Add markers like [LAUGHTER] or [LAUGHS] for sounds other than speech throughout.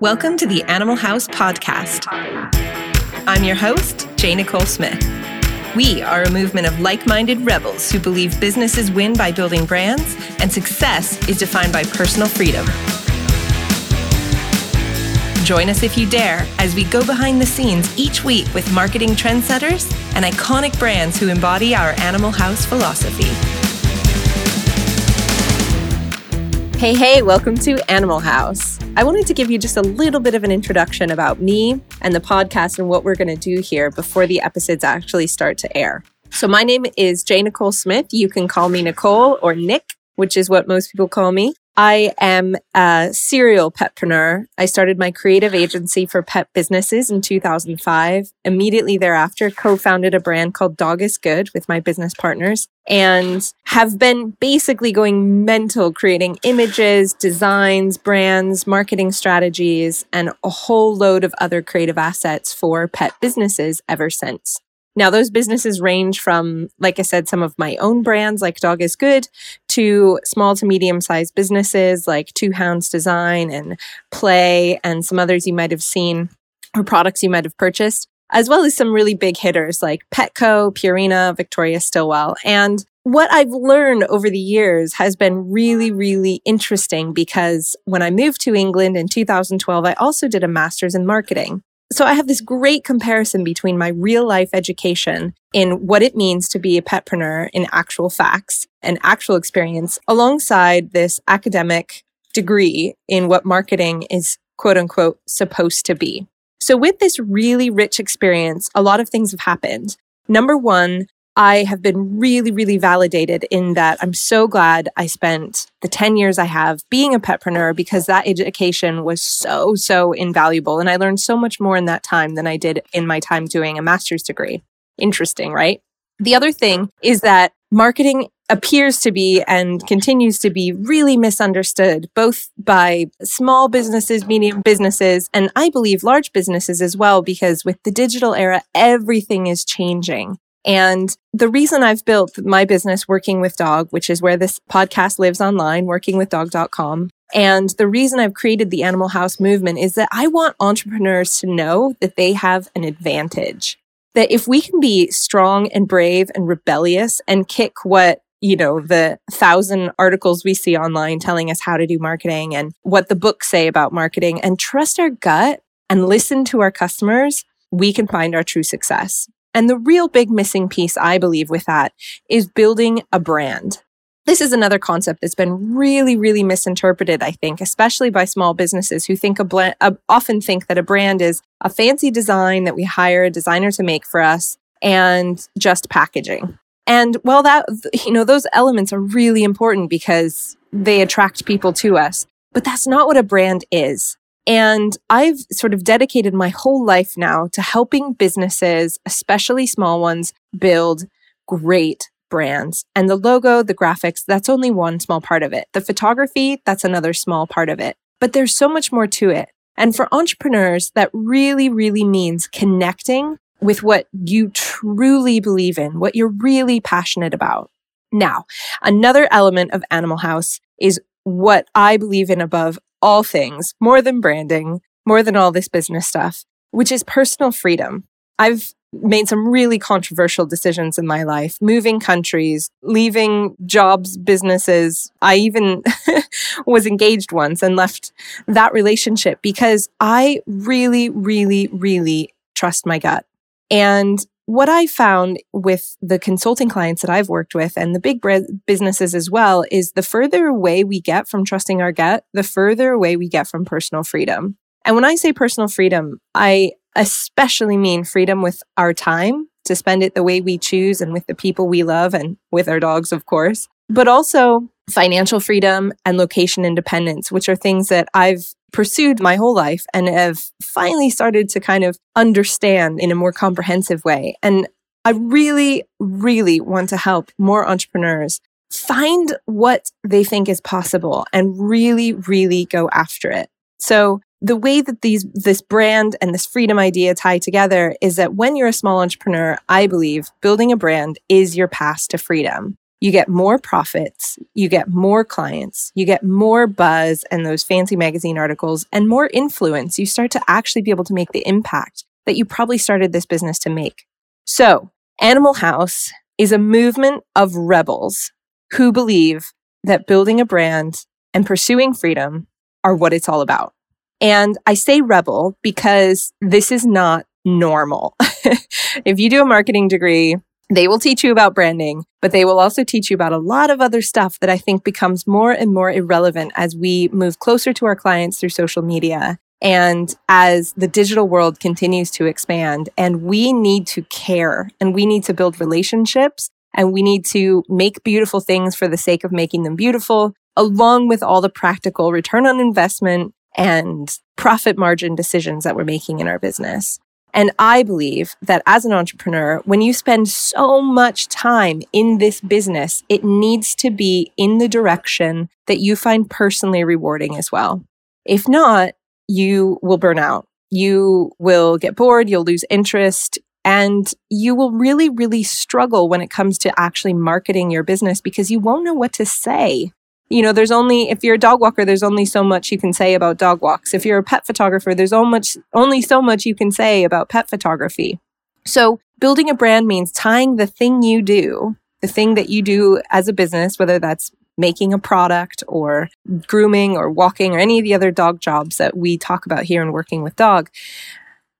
Welcome to the Animal House Podcast. I'm your host, J. Nicole Smith. We are a movement of like minded rebels who believe businesses win by building brands and success is defined by personal freedom. Join us if you dare as we go behind the scenes each week with marketing trendsetters and iconic brands who embody our Animal House philosophy. Hey, hey, welcome to Animal House. I wanted to give you just a little bit of an introduction about me and the podcast and what we're going to do here before the episodes actually start to air. So, my name is J. Nicole Smith. You can call me Nicole or Nick, which is what most people call me. I am a serial petpreneur. I started my creative agency for pet businesses in 2005. Immediately thereafter, co-founded a brand called Dog is Good with my business partners and have been basically going mental creating images, designs, brands, marketing strategies, and a whole load of other creative assets for pet businesses ever since. Now, those businesses range from, like I said, some of my own brands like Dog is Good to small to medium sized businesses like Two Hounds Design and Play and some others you might have seen or products you might have purchased, as well as some really big hitters like Petco, Purina, Victoria Stilwell. And what I've learned over the years has been really, really interesting because when I moved to England in 2012, I also did a master's in marketing. So I have this great comparison between my real life education in what it means to be a petpreneur in actual facts and actual experience alongside this academic degree in what marketing is quote unquote supposed to be. So with this really rich experience, a lot of things have happened. Number one, I have been really, really validated in that I'm so glad I spent the 10 years I have being a petpreneur because that education was so, so invaluable. And I learned so much more in that time than I did in my time doing a master's degree. Interesting, right? The other thing is that marketing appears to be and continues to be really misunderstood, both by small businesses, medium businesses, and I believe large businesses as well, because with the digital era, everything is changing. And the reason I've built my business working with dog, which is where this podcast lives online, workingwithdog.com. And the reason I've created the animal house movement is that I want entrepreneurs to know that they have an advantage. That if we can be strong and brave and rebellious and kick what you know, the thousand articles we see online telling us how to do marketing and what the books say about marketing and trust our gut and listen to our customers, we can find our true success. And the real big missing piece, I believe, with that is building a brand. This is another concept that's been really, really misinterpreted, I think, especially by small businesses who think a uh, often think that a brand is a fancy design that we hire a designer to make for us and just packaging. And while that, you know, those elements are really important because they attract people to us, but that's not what a brand is. And I've sort of dedicated my whole life now to helping businesses, especially small ones, build great brands. And the logo, the graphics, that's only one small part of it. The photography, that's another small part of it. But there's so much more to it. And for entrepreneurs, that really, really means connecting with what you truly believe in, what you're really passionate about. Now, another element of Animal House is what I believe in above all things, more than branding, more than all this business stuff, which is personal freedom. I've made some really controversial decisions in my life, moving countries, leaving jobs, businesses. I even [LAUGHS] was engaged once and left that relationship because I really, really, really trust my gut. And what I found with the consulting clients that I've worked with and the big businesses as well is the further away we get from trusting our gut, the further away we get from personal freedom. And when I say personal freedom, I especially mean freedom with our time to spend it the way we choose and with the people we love and with our dogs, of course, but also financial freedom and location independence, which are things that I've pursued my whole life and have finally started to kind of understand in a more comprehensive way. And I really, really want to help more entrepreneurs find what they think is possible and really, really go after it. So the way that these, this brand and this freedom idea tie together is that when you're a small entrepreneur, I believe building a brand is your path to freedom. You get more profits, you get more clients, you get more buzz and those fancy magazine articles and more influence. You start to actually be able to make the impact that you probably started this business to make. So, Animal House is a movement of rebels who believe that building a brand and pursuing freedom are what it's all about. And I say rebel because this is not normal. [LAUGHS] if you do a marketing degree, they will teach you about branding, but they will also teach you about a lot of other stuff that I think becomes more and more irrelevant as we move closer to our clients through social media and as the digital world continues to expand. And we need to care and we need to build relationships and we need to make beautiful things for the sake of making them beautiful, along with all the practical return on investment and profit margin decisions that we're making in our business. And I believe that as an entrepreneur, when you spend so much time in this business, it needs to be in the direction that you find personally rewarding as well. If not, you will burn out. You will get bored, you'll lose interest, and you will really, really struggle when it comes to actually marketing your business because you won't know what to say you know, there's only, if you're a dog walker, there's only so much you can say about dog walks. If you're a pet photographer, there's so much, only so much you can say about pet photography. So building a brand means tying the thing you do, the thing that you do as a business, whether that's making a product or grooming or walking or any of the other dog jobs that we talk about here in working with dog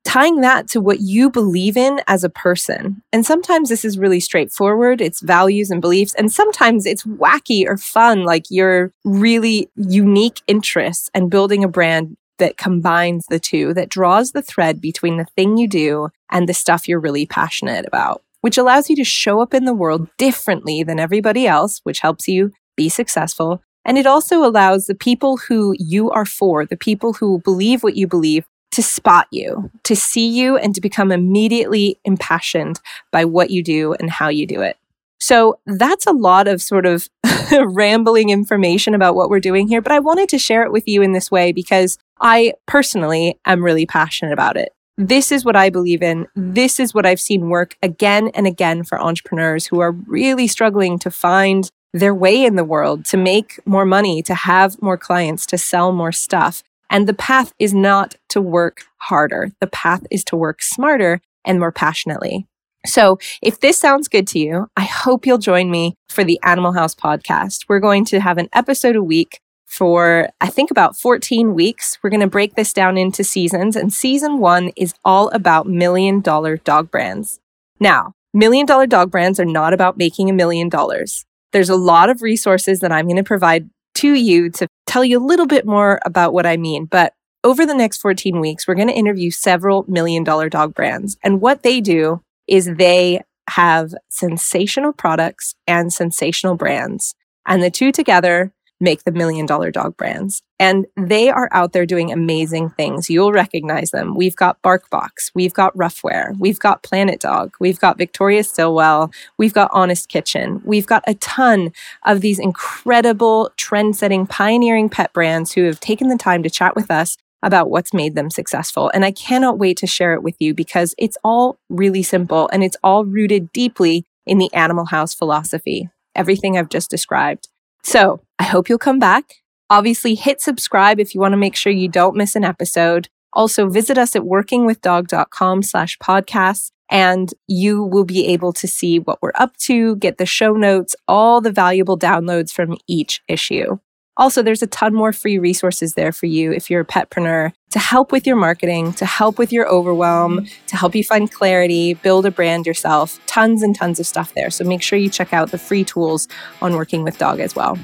tying that to what you believe in as a person. And sometimes this is really straightforward, it's values and beliefs. And sometimes it's wacky or fun, like your really unique interests and building a brand that combines the two, that draws the thread between the thing you do and the stuff you're really passionate about, which allows you to show up in the world differently than everybody else, which helps you be successful. And it also allows the people who you are for, the people who believe what you believe, to spot you, to see you, and to become immediately impassioned by what you do and how you do it. So that's a lot of sort of [LAUGHS] rambling information about what we're doing here, but I wanted to share it with you in this way because I personally am really passionate about it. This is what I believe in. This is what I've seen work again and again for entrepreneurs who are really struggling to find their way in the world, to make more money, to have more clients, to sell more stuff. And the path is not to work harder. The path is to work smarter and more passionately. So, if this sounds good to you, I hope you'll join me for the Animal House podcast. We're going to have an episode a week for, I think, about 14 weeks. We're going to break this down into seasons, and season one is all about million dollar dog brands. Now, million dollar dog brands are not about making a million dollars. There's a lot of resources that I'm going to provide to you to tell you a little bit more about what I mean. But over the next 14 weeks, we're going to interview several million dollar dog brands. And what they do is they have sensational products and sensational brands. And the two together make the million dollar dog brands. And they are out there doing amazing things. You'll recognize them. We've got BarkBox, we've got Ruffwear, we've got Planet Dog, we've got Victoria Stilwell, we've got Honest Kitchen. We've got a ton of these incredible trend setting, pioneering pet brands who have taken the time to chat with us about what's made them successful. And I cannot wait to share it with you because it's all really simple and it's all rooted deeply in the Animal House philosophy, everything I've just described. So I hope you'll come back. Obviously, hit subscribe if you want to make sure you don't miss an episode. Also, visit us at workingwithdog.com slash podcasts and you will be able to see what we're up to, get the show notes, all the valuable downloads from each issue. Also, there's a ton more free resources there for you if you're a petpreneur to help with your marketing, to help with your overwhelm, mm-hmm. to help you find clarity, build a brand yourself. Tons and tons of stuff there. So make sure you check out the free tools on Working with Dog as well.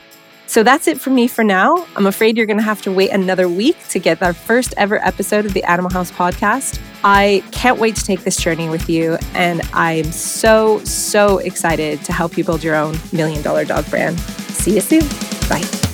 So that's it for me for now. I'm afraid you're going to have to wait another week to get our first ever episode of the Animal House podcast. I can't wait to take this journey with you. And I'm so, so excited to help you build your own million dollar dog brand. See you soon. Bye.